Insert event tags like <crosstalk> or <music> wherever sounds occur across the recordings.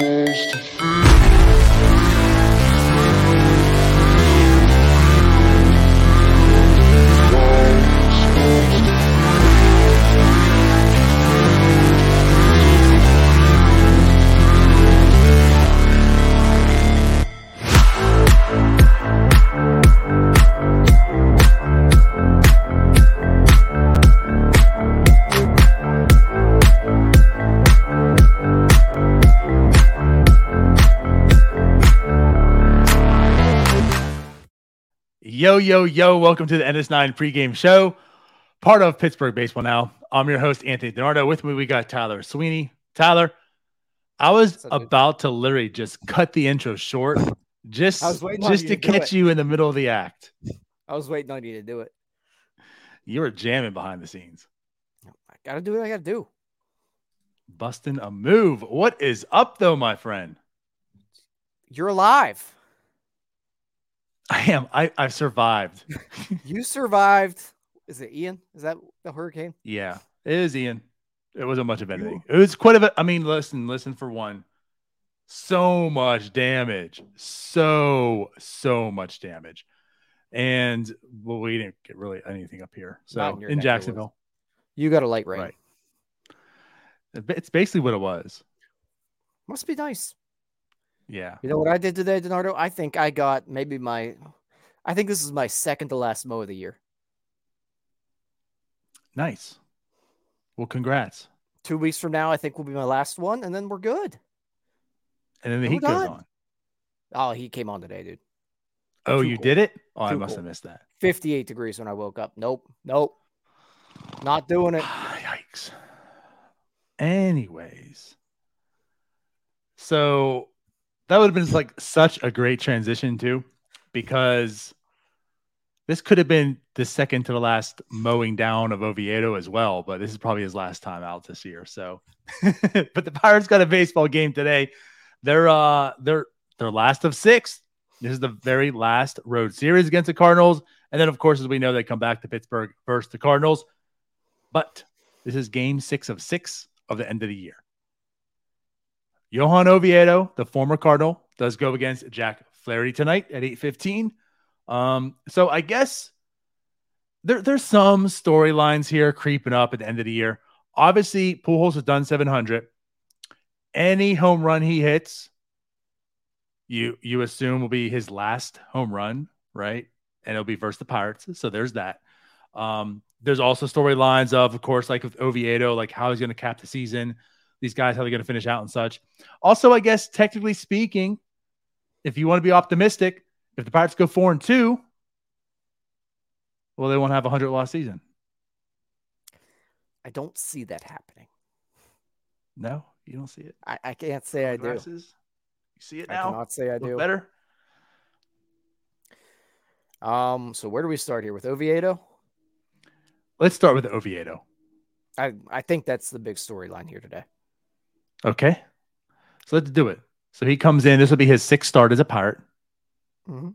Yo, yo, yo, welcome to the NS9 pregame show, part of Pittsburgh Baseball Now. I'm your host, Anthony DiNardo. With me, we got Tyler Sweeney. Tyler, I was about to literally just cut the intro short, just, just to, to catch you in the middle of the act. I was waiting on you to do it. You were jamming behind the scenes. I got to do what I got to do. Busting a move. What is up, though, my friend? You're alive. I am. I, I've survived. <laughs> you survived. Is it Ian? Is that the hurricane? Yeah, it is Ian. It wasn't much of anything. It was quite a bit. I mean, listen, listen for one. So much damage. So, so much damage. And well, we didn't get really anything up here. So in, in Jacksonville. You got a light rain. Right. It's basically what it was. Must be nice. Yeah. You know what I did today, DiNardo? I think I got maybe my, I think this is my second to last mow of the year. Nice. Well, congrats. Two weeks from now, I think will be my last one, and then we're good. And then the heat goes on. Oh, he came on today, dude. Oh, Too you cool. did it? Oh, Too I must cool. have missed that. 58 degrees when I woke up. Nope. Nope. Not doing it. <sighs> Yikes. Anyways. So that would have been like such a great transition too, because this could have been the second to the last mowing down of Oviedo as well, but this is probably his last time out this year. So, <laughs> but the Pirates got a baseball game today. They're uh they're they're last of six. This is the very last road series against the Cardinals, and then of course, as we know, they come back to Pittsburgh versus the Cardinals. But this is game six of six of the end of the year. Johan Oviedo, the former Cardinal, does go against Jack Flaherty tonight at 8:15. Um, so I guess there, there's some storylines here creeping up at the end of the year. Obviously, Pujols has done 700. Any home run he hits, you you assume will be his last home run, right? And it'll be versus the Pirates. So there's that. Um, there's also storylines of, of course, like with Oviedo, like how he's going to cap the season these guys how they're going to finish out and such. Also, I guess technically speaking, if you want to be optimistic, if the Pirates go four and two, well, they won't have a hundred loss season. I don't see that happening. No, you don't see it. I, I can't say I do. You see it now. I cannot say I do. Better. Um. So where do we start here with Oviedo? Let's start with Oviedo. I I think that's the big storyline here today. Okay. So let's do it. So he comes in. This will be his sixth start as a pirate. Mm-hmm.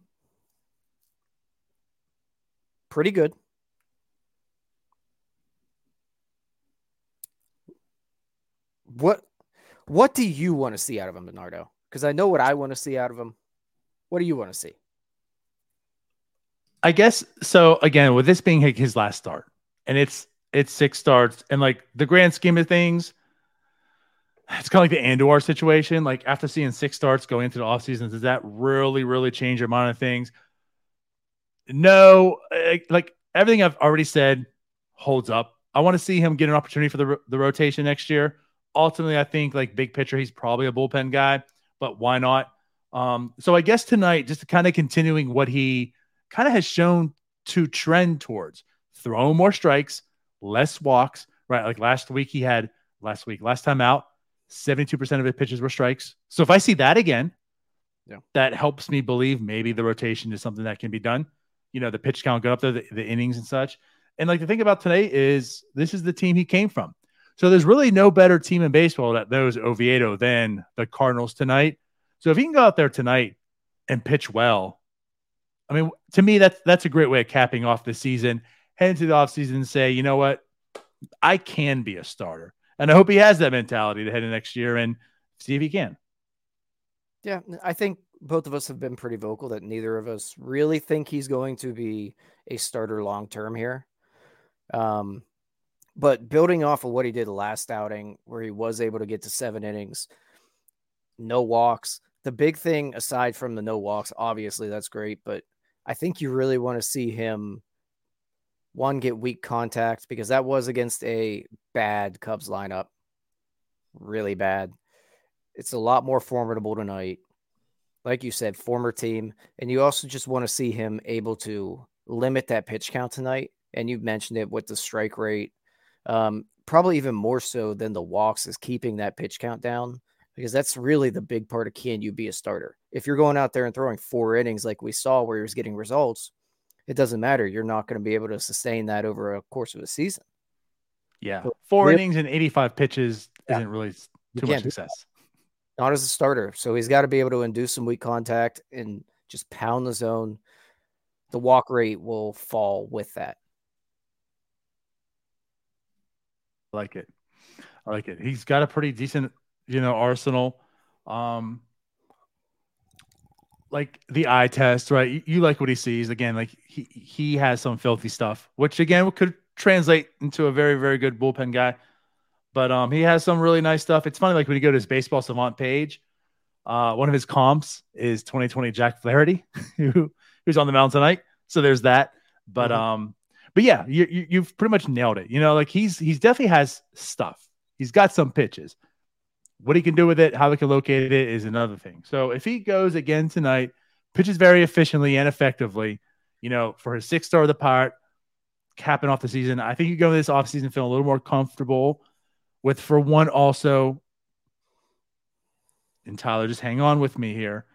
Pretty good. What what do you want to see out of him, Bernardo? Because I know what I want to see out of him. What do you want to see? I guess so. Again, with this being his last start, and it's it's six starts, and like the grand scheme of things, it's kind of like the Andujar situation. Like after seeing six starts going into the off season, does that really, really change your mind of things? No, eh, like everything I've already said holds up. I want to see him get an opportunity for the, the rotation next year. Ultimately, I think like big picture, he's probably a bullpen guy, but why not? Um, so I guess tonight, just kind of continuing what he kind of has shown to trend towards, throw more strikes, less walks, right? Like last week, he had last week, last time out, 72% of his pitches were strikes. So if I see that again, yeah. that helps me believe maybe the rotation is something that can be done. You know, the pitch count got up there, the, the innings and such. And like the thing about today is this is the team he came from. So there's really no better team in baseball that those Oviedo than the Cardinals tonight. So if he can go out there tonight and pitch well, I mean, to me, that's that's a great way of capping off the season, head into the offseason and say, you know what, I can be a starter. And I hope he has that mentality to head into next year and see if he can. Yeah, I think both of us have been pretty vocal that neither of us really think he's going to be a starter long term here. Um, but building off of what he did last outing, where he was able to get to seven innings, no walks. The big thing, aside from the no walks, obviously that's great, but I think you really want to see him one get weak contact because that was against a bad Cubs lineup, really bad. It's a lot more formidable tonight. Like you said, former team, and you also just want to see him able to limit that pitch count tonight. And you mentioned it with the strike rate, um, probably even more so than the walks is keeping that pitch count down because that's really the big part of can you be a starter. If you're going out there and throwing four innings like we saw where he was getting results, it doesn't matter. You're not going to be able to sustain that over a course of a season. Yeah. Four innings and 85 pitches yeah. isn't really too much success. Not as a starter. So he's got to be able to induce some weak contact and just pound the zone. The walk rate will fall with that. I like it. I like it. He's got a pretty decent you know, Arsenal. Um, like the eye test, right? You, you, like what he sees. Again, like he he has some filthy stuff, which again could translate into a very very good bullpen guy. But um, he has some really nice stuff. It's funny, like when you go to his baseball savant page, uh, one of his comps is 2020 Jack Flaherty, <laughs> who who's on the mound tonight. So there's that. But mm-hmm. um, but yeah, you, you you've pretty much nailed it. You know, like he's he's definitely has stuff. He's got some pitches. What he can do with it, how he can locate it is another thing. So if he goes again tonight, pitches very efficiently and effectively, you know, for his sixth star of the part, capping off the season, I think you go this offseason feeling a little more comfortable with, for one, also, and Tyler, just hang on with me here.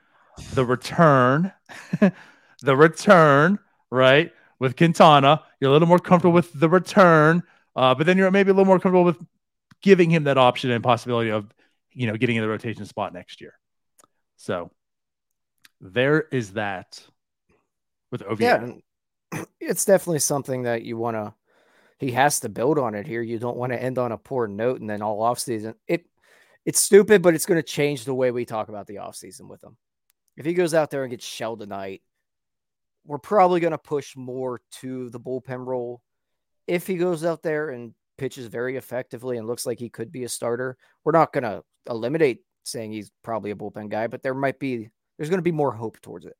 The return, <laughs> the return, right? With Quintana, you're a little more comfortable with the return, uh, but then you're maybe a little more comfortable with giving him that option and possibility of you know, getting in the rotation spot next year. So there is that with OVO. Yeah, it's definitely something that you want to. He has to build on it here. You don't want to end on a poor note and then all off season. It it's stupid, but it's going to change the way we talk about the off season with him. If he goes out there and gets shelled tonight, we're probably going to push more to the bullpen role. If he goes out there and pitches very effectively and looks like he could be a starter, we're not going to eliminate saying he's probably a bullpen guy, but there might be there's going to be more hope towards it.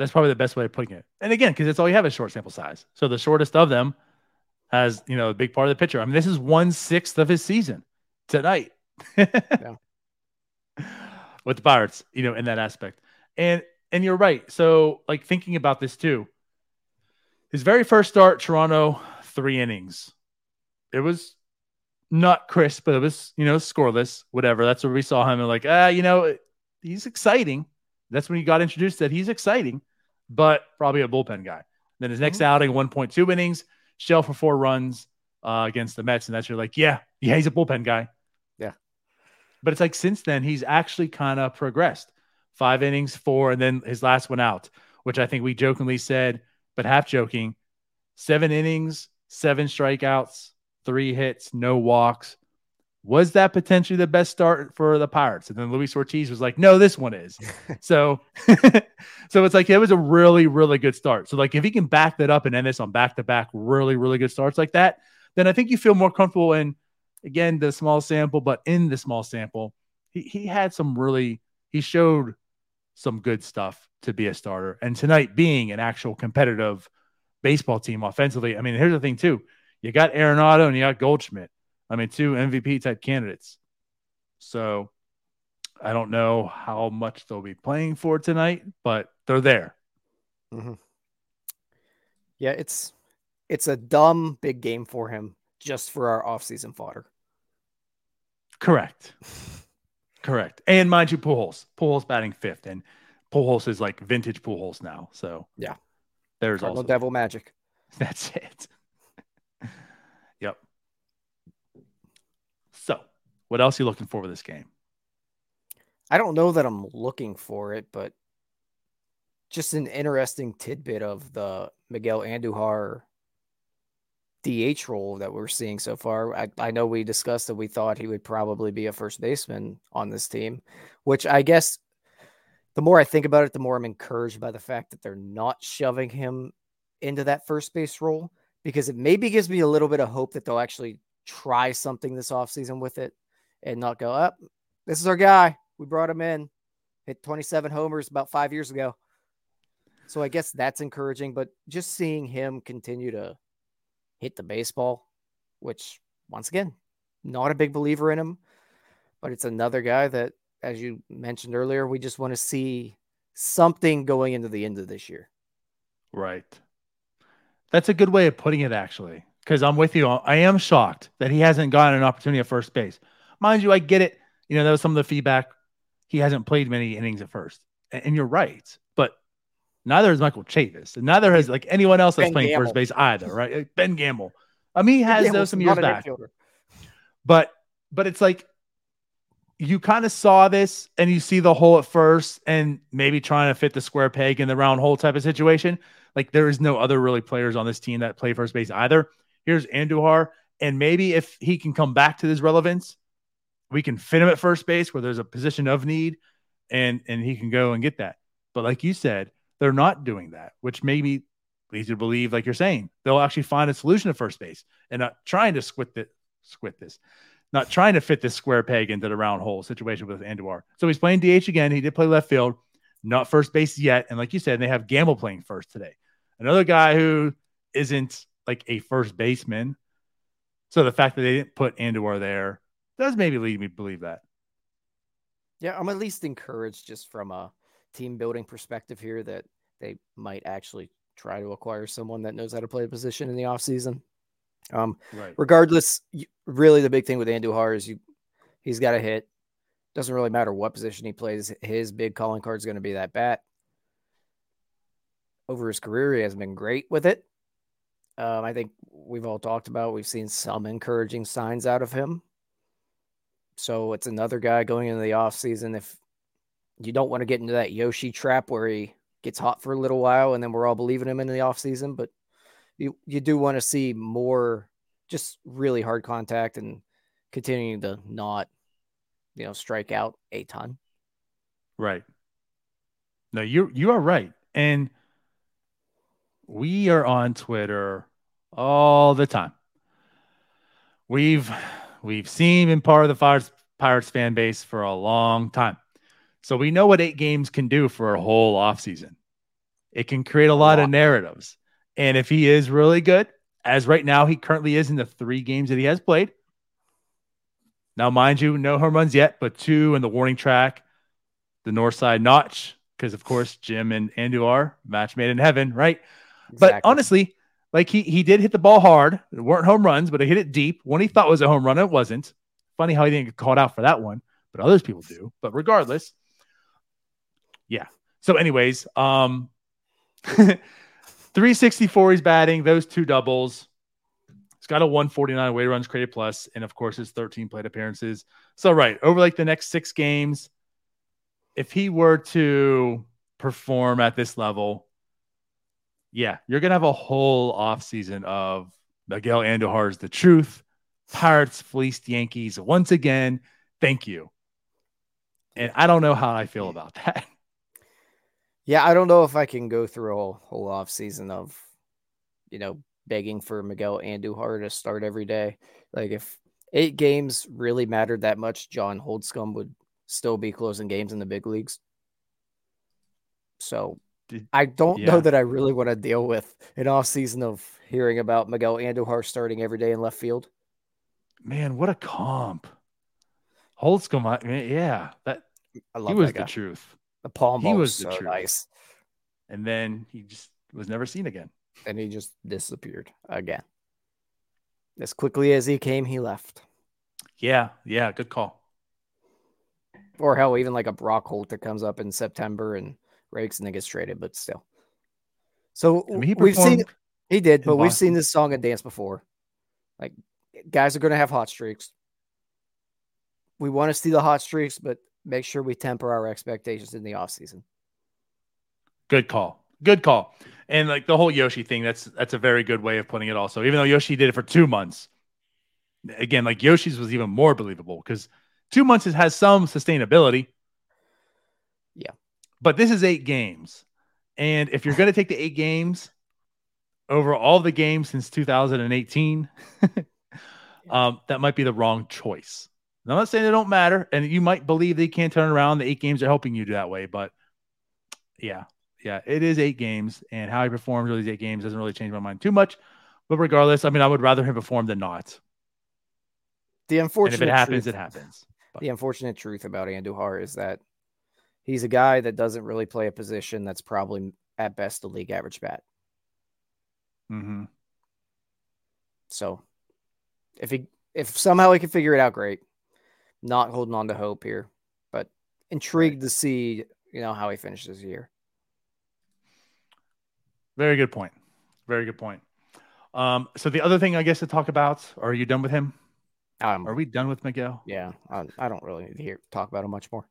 That's probably the best way of putting it. And again, because it's all you have is short sample size. So the shortest of them has, you know, a big part of the picture. I mean, this is one sixth of his season tonight. <laughs> yeah. With the Pirates, you know, in that aspect. And and you're right. So like thinking about this too. His very first start, Toronto, three innings. It was not crisp, but it was, you know, scoreless, whatever. That's where we saw him and like, ah, you know, he's exciting. That's when he got introduced that he's exciting, but probably a bullpen guy. Then his next mm-hmm. outing, 1.2 innings, shell for four runs uh, against the Mets. And that's you're like, yeah, yeah, he's a bullpen guy. Yeah. But it's like since then, he's actually kind of progressed. Five innings, four, and then his last one out, which I think we jokingly said, but half joking, seven innings, seven strikeouts, three hits, no walks. Was that potentially the best start for the Pirates? And then Luis Ortiz was like, no, this one is. <laughs> so, <laughs> so it's like it was a really, really good start. So, like, if he can back that up and end this on back to back, really, really good starts like that, then I think you feel more comfortable in, again, the small sample, but in the small sample, he, he had some really, he showed some good stuff to be a starter. And tonight, being an actual competitive baseball team offensively, I mean, here's the thing, too you got Arenado and you got Goldschmidt. I mean, two MVP type candidates. So I don't know how much they'll be playing for tonight, but they're there. Mm-hmm. Yeah, it's it's a dumb big game for him just for our offseason fodder. Correct. <laughs> Correct. And mind you, Pujols. Pujols batting fifth, and Pujols is like vintage Pujols now. So yeah, there's Cardinal also devil magic. <laughs> That's it. Yep. So, what else are you looking for with this game? I don't know that I'm looking for it, but just an interesting tidbit of the Miguel Andujar DH role that we're seeing so far. I, I know we discussed that we thought he would probably be a first baseman on this team, which I guess the more I think about it, the more I'm encouraged by the fact that they're not shoving him into that first base role because it maybe gives me a little bit of hope that they'll actually try something this offseason with it and not go up. Oh, this is our guy. We brought him in, hit 27 homers about five years ago. So I guess that's encouraging, but just seeing him continue to hit the baseball, which once again, not a big believer in him, but it's another guy that, as you mentioned earlier, we just want to see something going into the end of this year. Right. That's a good way of putting it, actually, because I'm with you. I am shocked that he hasn't gotten an opportunity at first base. Mind you, I get it. You know, that was some of the feedback. He hasn't played many innings at first. And you're right. But neither is Michael Chavis. And neither has like anyone else that's ben playing Gamel. first base either, right? Ben Gamel. I mean, he has those some years back. But but it's like you kind of saw this and you see the hole at first and maybe trying to fit the square peg in the round hole type of situation. Like there is no other really players on this team that play first base either. Here's Andujar. And maybe if he can come back to his relevance, we can fit him at first base where there's a position of need and and he can go and get that. But like you said, they're not doing that, which maybe leads you to believe, like you're saying, they'll actually find a solution at first base and not trying to squit the squit this, not trying to fit this square peg into the round hole situation with Andujar. So he's playing DH again. He did play left field, not first base yet. And like you said, they have Gamel playing first today. Another guy who isn't like a first baseman. So the fact that they didn't put Andujar there does maybe lead me to believe that. Yeah, I'm at least encouraged just from a team building perspective here that they might actually try to acquire someone that knows how to play a position in the offseason. Um, right. Regardless, really the big thing with Andujar is you he's got a hit. Doesn't really matter what position he plays. His big calling card is going to be that bat. Over his career, he has been great with it. Um, I think we've all talked about. We've seen some encouraging signs out of him. So it's another guy going into the offseason. If you don't want to get into that Yoshi trap where he gets hot for a little while and then we're all believing him in the offseason, but you, you do want to see more just really hard contact and continuing to not, you know, strike out a ton. Right. No, you you are right. And we are on Twitter all the time. We've We've seen been part of the Pirates, Pirates fan base for a long time. So we know what eight games can do for a whole offseason. It can create a lot of narratives. And if he is really good, as right now he currently is in the three games that he has played. Now, mind you, no home runs yet, but two in the warning track, the north side notch, because of course Jim and Andu are match made in heaven, right? Exactly. But honestly, like he he did hit the ball hard. It weren't home runs, but he hit it deep. When he thought was a home run, it wasn't. Funny how he didn't get called out for that one, but others people do. But regardless, yeah. So, anyways, um, <laughs> 364 he's batting those two doubles. He's got a 149 weight runs created plus, and of course his 13 plate appearances. So, right over like the next six games, if he were to perform at this level, yeah, you're gonna have a whole offseason of Miguel Andujar's the truth. Pirates fleeced Yankees once again. Thank you. And I don't know how I feel about that. <laughs> Yeah, I don't know if I can go through a whole, whole off season of, you know, begging for Miguel Andujar to start every day. Like if eight games really mattered that much, John Holdzkom would still be closing games in the big leagues. So did, I don't yeah. know that I really want to deal with an off season of hearing about Miguel Andujar starting every day in left field. Man, what a comp! Holdzkom, yeah, that I love he was the truth. The palm he was, the truth. nice, and then he just was never seen again. And he just disappeared again. As quickly as he came, he left. Yeah, yeah, good call. Or hell, even like a Brock Holt that comes up in September and rakes and then gets traded, but still. So I mean, we've seen he did, but we've seen this song and dance before. Like guys are going to have hot streaks. We want to see the hot streaks, but make sure we temper our expectations in the offseason. Good call. Good call. And like the whole Yoshi thing, that's that's a very good way of putting it. Also, even though Yoshi did it for two months, again, like Yoshi's was even more believable because two months has some sustainability. Yeah, but this is eight games, and if you're going to take the eight games over all the games since 2018, <laughs> um, that might be the wrong choice. I'm not saying they don't matter, and you might believe they can't turn around. The eight games are helping you do that way, but yeah, yeah, it is eight games, and how he performs all these eight games doesn't really change my mind too much. But regardless, I mean, I would rather him perform than not. The unfortunate and if it happens, truth, it happens. But. The unfortunate truth about Andujar is that he's a guy that doesn't really play a position that's probably at best a league average bat. Mm-hmm. So, if he if somehow he can figure it out, great. Not holding on to hope here, but intrigued right. to see you know how he finishes the year. Very good point. Very good point. Um, so the other thing I guess to talk about, are you done with him? Um, are we done with Miguel? Yeah, I, I don't really need to hear talk about him much more.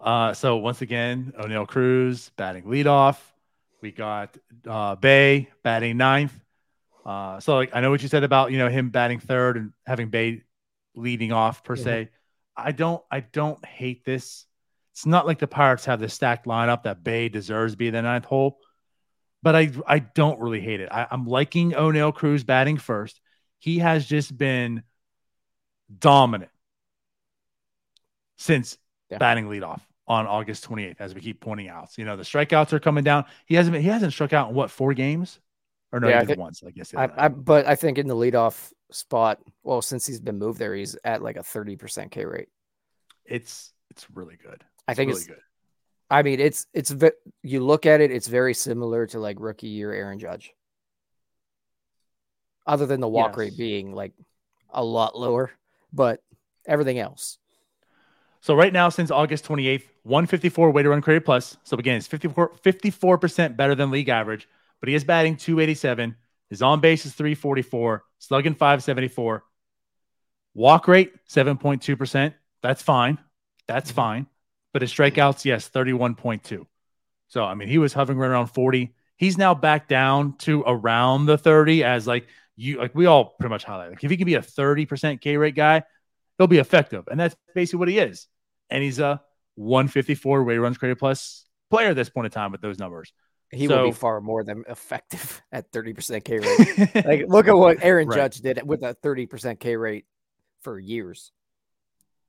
Uh, so once again, Oneil Cruz batting leadoff. We got uh, Bae batting ninth. Uh, so like I know what you said about you know him batting third and having Bae leading off per se. I don't I don't hate this. It's not like the Pirates have the stacked lineup that Bae deserves to be the ninth hole but I I don't really hate it. I, I'm liking Oneil Cruz batting first. He has just been dominant since yeah. batting leadoff on August 28th, as we keep pointing out. you know, the strikeouts are coming down. He hasn't been, he hasn't struck out in what four games? Or no, yeah, even once, I guess. I, I, but I think in the leadoff spot, well, since he's been moved there, he's at like a 30% K rate. It's it's really good. I think it's good. I mean, it's it's you look at it, it's very similar to like rookie year Aaron Judge. Other than the walk yes. rate being like a lot lower, but everything else. So right now, since August 28th, 154 weighted run created plus. So again, it's 54 54% better than league average, but he is batting 287. His on base is 344, slugging 574. Walk rate 7.2%. That's fine. That's mm-hmm. fine. But his strikeouts, yes, 31.2. So, I mean, he was hovering right around 40. He's now back down to around the 30 as like you, like we all pretty much highlight. Like if he can be a 30% K rate guy, he'll be effective. And that's basically what he is. And he's a 154 way runs created plus player at this point in time with those numbers. He so, will be far more than effective <laughs> at 30% K rate. <laughs> like look at what Aaron right. Judge did with a 30% K rate for years.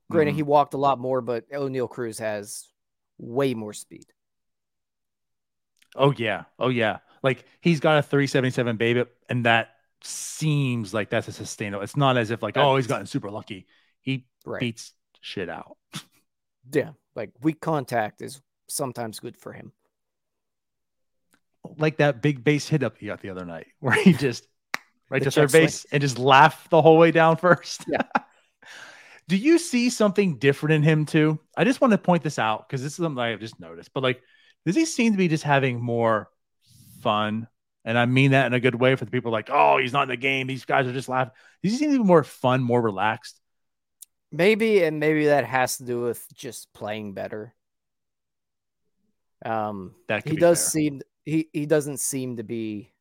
Granted, mm-hmm. he walked a lot more, but Oneil Cruz has way more speed. Oh yeah, oh yeah. Like he's got a 377 baby, and that seems like that's a sustainable. It's not as if like, oh, he's gotten super lucky. He right. beats shit out. <laughs> yeah, like weak contact is sometimes good for him. Like that big base hit up he got the other night, <laughs> where he just <laughs> right to third base and just laugh the whole way down first. Yeah. <laughs> Do you see something different in him too? I just want to point this out because this is something I've just noticed. But like, does he seem to be just having more fun? And I mean that in a good way for the people like, oh, he's not in the game. These guys are just laughing. Does he seem to be more fun, more relaxed? Maybe, and maybe that has to do with just playing better. Um, that he does fair. seem he he doesn't seem to be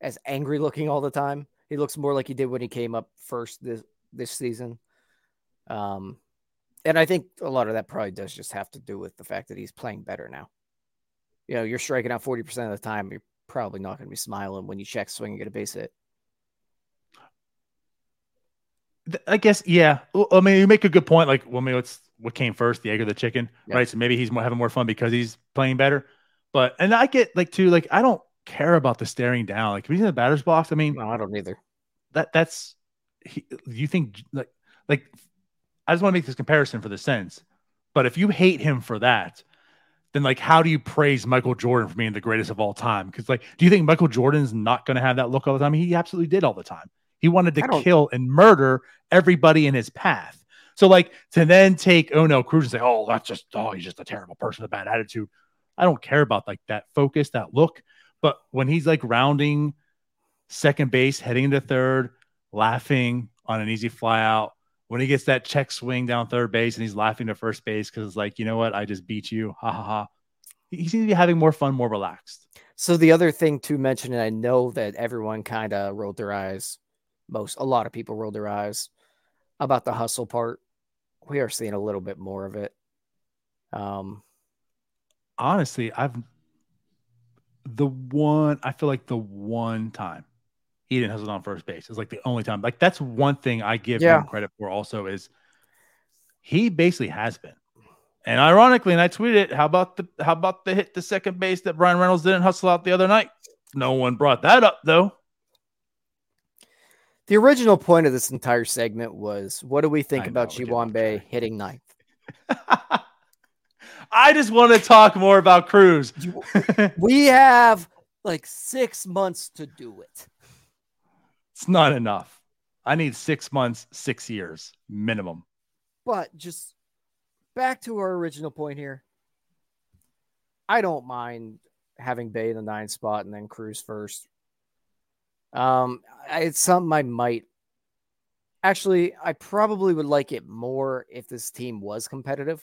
as angry looking all the time. He looks more like he did when he came up first this this season. Um, and I think a lot of that probably does just have to do with the fact that he's playing better now. You know, you're striking out 40% of the time. You're probably not going to be smiling when you check swing and get a base hit. I guess, yeah. I mean, you make a good point. Like, well, I mean, what's what came first, the egg or the chicken, yeah. right? So maybe he's having more fun because he's playing better. But and I get like too, like I don't care about the staring down. Like if he's in the batter's box, I mean, no, I don't either. That that's he, you think like like I just want to make this comparison for the sense. But if you hate him for that, then like how do you praise Michael Jordan for being the greatest of all time? Because like, do you think Michael Jordan's not going to have that look all the time? He absolutely did all the time. He wanted to kill and murder everybody in his path. So like to then take oh, Oneil Cruz and say, "Oh, that's just oh, he's just a terrible person with a bad attitude." I don't care about like that focus, that look. But when he's like rounding second base, heading into third, laughing on an easy fly out, when he gets that check swing down third base and he's laughing to first base because it's like, you know what, I just beat you. Ha ha ha. He seems to be having more fun, more relaxed. So the other thing to mention, and I know that everyone kind of rolled their eyes, most a lot of people rolled their eyes about the hustle part. We are seeing a little bit more of it. Um, honestly, I've the one I feel like the one time he didn't hustle on first base is like the only time. Like that's one thing I give Yeah. him credit for. Also, is he basically has been. And ironically, and I tweeted it. How about the how about the hit to second base that Bryan Reynolds didn't hustle out the other night? No one brought that up though. The original point of this entire segment was, what do we think I about we're getting off Ji Hwan track. hitting ninth? <laughs> I just want to talk more about Cruz. We have like six months to do it. it's not enough. I need six months, six years minimum. But just back to our original point here. I don't mind having Bae in the nine spot and then Cruz first. Um, I- it's something I might actually. I probably would like it more if this team was competitive.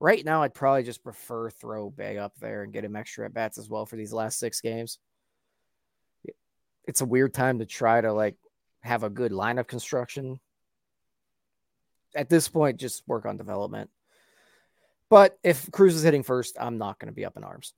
Right now, I'd probably just prefer throw Bae up there and get him extra at bats as well for these last six games. It's a weird time to try to like have a good lineup construction at this point, just work on development. But if Cruz is hitting first, I'm not going to be up in arms.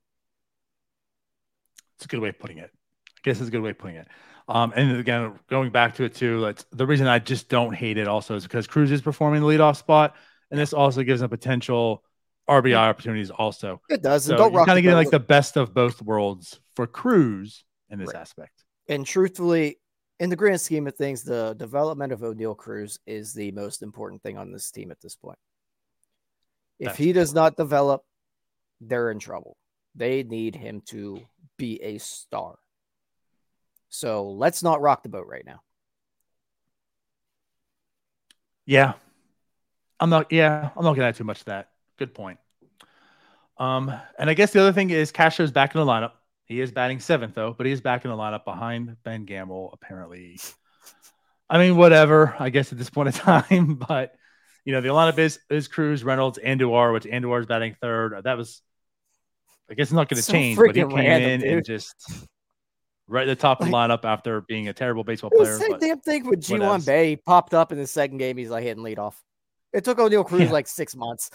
It's a good way of putting it. I guess it's a good way of putting it. Um, and again, going back to it too, the reason I just don't hate it also is because Cruz is performing the leadoff spot, and this also gives him potential RBI opportunities also. It does. So don't you're kind of getting like the best of both worlds for Cruz in this Right. aspect. And truthfully, in the grand scheme of things, the development of Oneil Cruz is the most important thing on this team at this point. If That's he does not develop, they're in trouble. They need him to be a star. So let's not rock the boat right now. Yeah. I'm not yeah, I'm not gonna add too much to that. Good point. Um, and I guess the other thing is Castro's back in the lineup. He is batting seventh though, but he is back in the lineup behind Ben Gamel, apparently. I mean, whatever, I guess at this point in time, <laughs> but you know, the lineup is is Cruz, Reynolds, Andujar, which Andujar is batting third. That was I guess it's not gonna So change, but he came random, in dude. and just right at the top of the lineup after being a terrible baseball player. the same damn thing with G1. Bae. He popped up in the second game. He's like hitting leadoff. It took Oneil Cruz Yeah. like six months.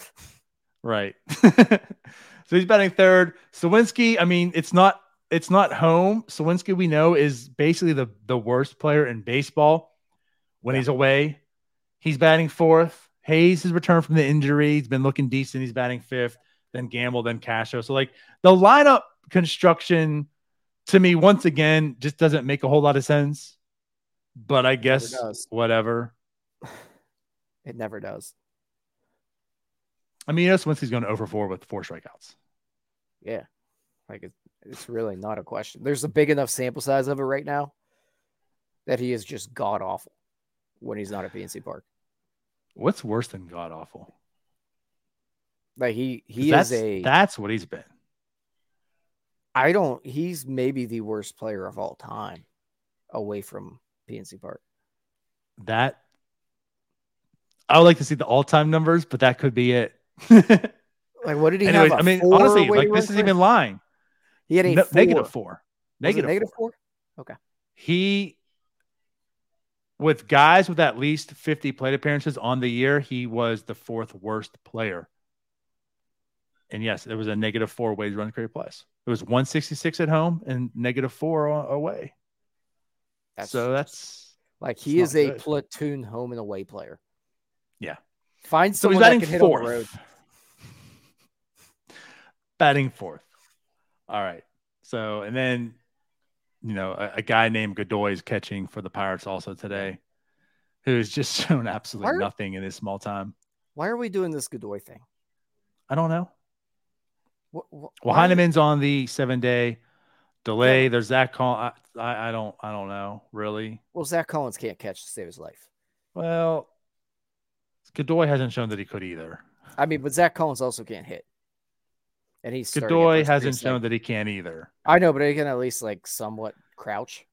Right. <laughs> so he's batting third. Suwinski, I mean, it's not it's not home. Suwinski, we know, is basically the the worst player in baseball when Yeah. he's away. He's batting fourth. Hayes has returned from the injury. He's been looking decent. He's batting fifth. Then Gamel, then Castro. So like the lineup construction to me, once again, just doesn't make a whole lot of sense. But I guess does. whatever. <sighs> It never does. I mean, you know, Suwinski's going over four with four strikeouts. Yeah. Like it, it's really not a question. There's a big enough sample size of it right now that he is just god awful when he's not at PNC Park. What's worse than god awful? Like he he that's, is a that's what he's been. I don't he's maybe the worst player of all time away from PNC Park. That I would like to see the all-time numbers, but that could be it. <laughs> Like what did he have? I mean, honestly, like this is even lying. he had a No, four. negative four. Negative, negative four. four. He with guys with at least 50 plate appearances on the year, he was the fourth worst player. And yes, it was a negative four weighted run created plus. It was 166 at home and negative four away. That's so that's like he is a good. platoon home and away player. Yeah. Find so someone that batting can hit on the road. <laughs> batting fourth. All right. So, and then, you know, a, a guy named Godoy is catching for the Pirates also today, who's just <laughs> shown absolutely are- nothing in his small time. Why are we doing this Godoy thing? I don't know. What, what, Well, Heineman's on the seven day delay. There's that call. I, I, I don't, I don't know really. Well, Zach Collins can't catch to save his life. Well, Godoy hasn't shown that he could either. I mean, but Zach Collins also can't hit. And he's Godoy hasn't shown that he can either. I know, but he can at least like somewhat crouch.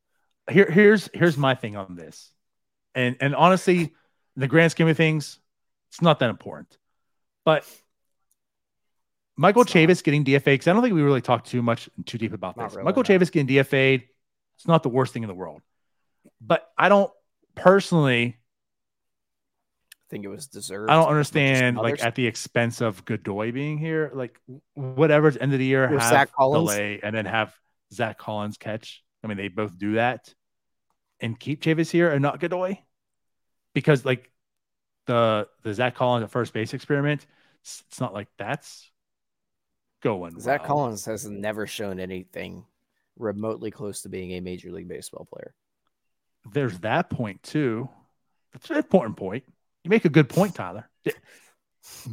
here here's here's my thing on this and and honestly in the grand scheme of things it's not that important but Michael It's not. Chavis getting DFA because I don't think we really talked too much too deep about Not this. really, Michael no. Chavis getting DFA'd, it's not the worst thing in the world. But I don't personally, think it was deserved. I don't as much as understand like others. at the expense of Godoy being here, like whatever's end of the year, With have Zach Collins? delay and then have Zach Collins catch. I mean, they both do that and keep Chavis here and not Godoy because like the the Zach Collins at first base experiment, it's, it's not like that's going. Zach well. Collins has never shown anything remotely close to being a major league baseball player. there's that point too. That's an important point. You make a good point, Tyler.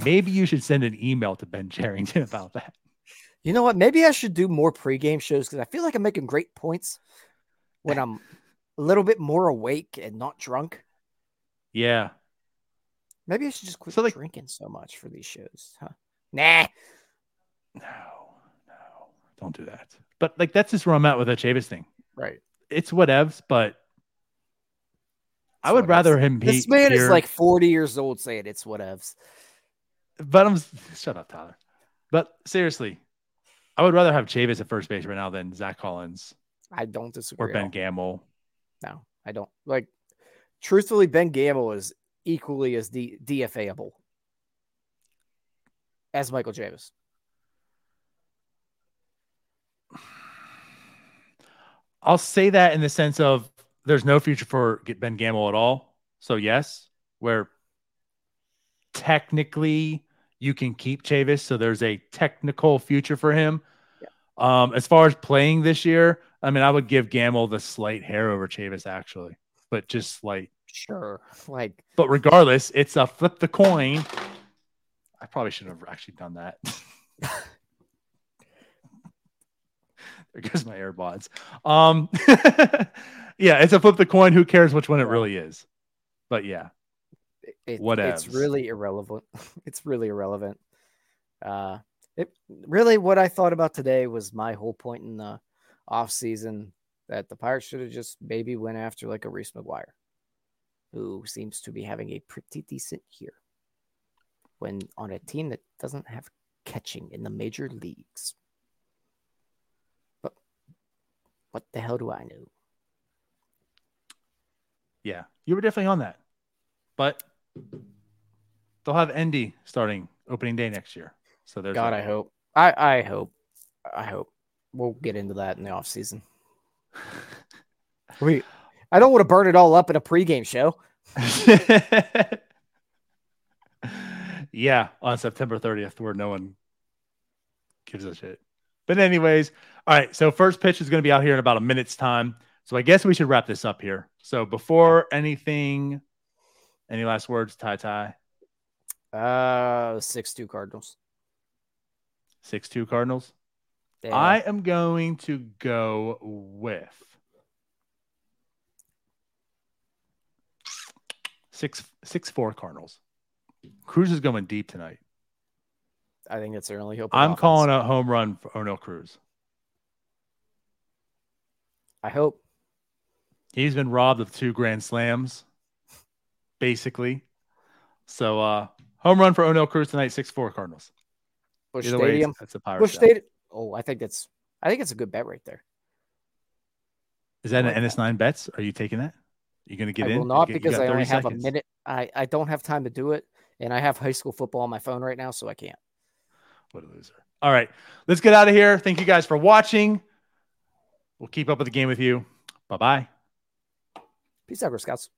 Maybe you should send an email to Ben Cherington about that. You know what? Maybe I should do more pregame shows because I feel like I'm making great points when I'm a little bit more awake and not drunk. Yeah. Maybe I should just quit So, like- drinking so much for these shows. Huh? Nah. No, no, don't do that. But like that's just where I'm at with the Chavis thing. Right. It's whatevs, but I would whatevs. rather him be This man is like 40 years old saying it's whatevs. but I'm <laughs> shut up, Tyler. But seriously, I would rather have Chavis at first base right now than Zach Collins I don't disagree. or Ben. Gamel. No, I don't. Like, truthfully, Ben Gamel is equally as D- DFAable as Michael Chavis. I'll say that in the sense of there's no future for Ben Gamel at all. So yes, where technically you can keep Chavis, so there's a technical future for him. Um, as far as playing this year, I mean, I would give Gamel the slight hair over Chavis actually, but just slight. Sure. Like, But regardless, it's a flip the coin. I probably should have actually done that. <laughs> <laughs> there goes my AirPods. Um, <laughs> yeah, it's a flip the coin. Who cares which one it really is? But yeah, it, it- it's really irrelevant. <laughs> it's really irrelevant. Uh, it really what I thought about today was my whole point in the off season that the Pirates should have just maybe went after like a Reese McGuire, who seems to be having a pretty decent year when on a team that doesn't have catching in the major leagues. But what the hell do I know? yeah, you were definitely on that. But they'll have Endy starting opening day next year. So there's God, that. I hope. I I hope. I hope. We'll get into that in the off season. We I don't want to burn it all up in a pregame show. <laughs> yeah, on September 30th, where no one gives a shit. But, anyways, all right. So, first pitch is going to be out here in about a minute's time. So, I guess we should wrap this up here. So, before anything, any last words, Ty Ty? Uh six two Cardinals. 6 2 Cardinals. Yeah. I am going to go with six six four Cardinals. Cruz is going deep tonight. I think that's their only hope. I'm offense. calling a home run for Oneil Cruz. I hope. He's been robbed of two grand slams, basically. So uh home run for Oneil Cruz tonight, six four Cardinals. Busch Either way, Stadium. it's- that's a Busch shot. Stadium. Oh, I think that's I think it's a good bet right there. Is that I an NS9 bets? Are you taking that? You're gonna get I in? will not get- because I only 30 have a minute. I, I don't have time to do it. And I have high school football on my phone right now, so I can't. What a loser. All right. Let's get out of here. Thank you guys for watching. We'll keep up with the game with you. Bye bye. Peace out, Girl Scouts.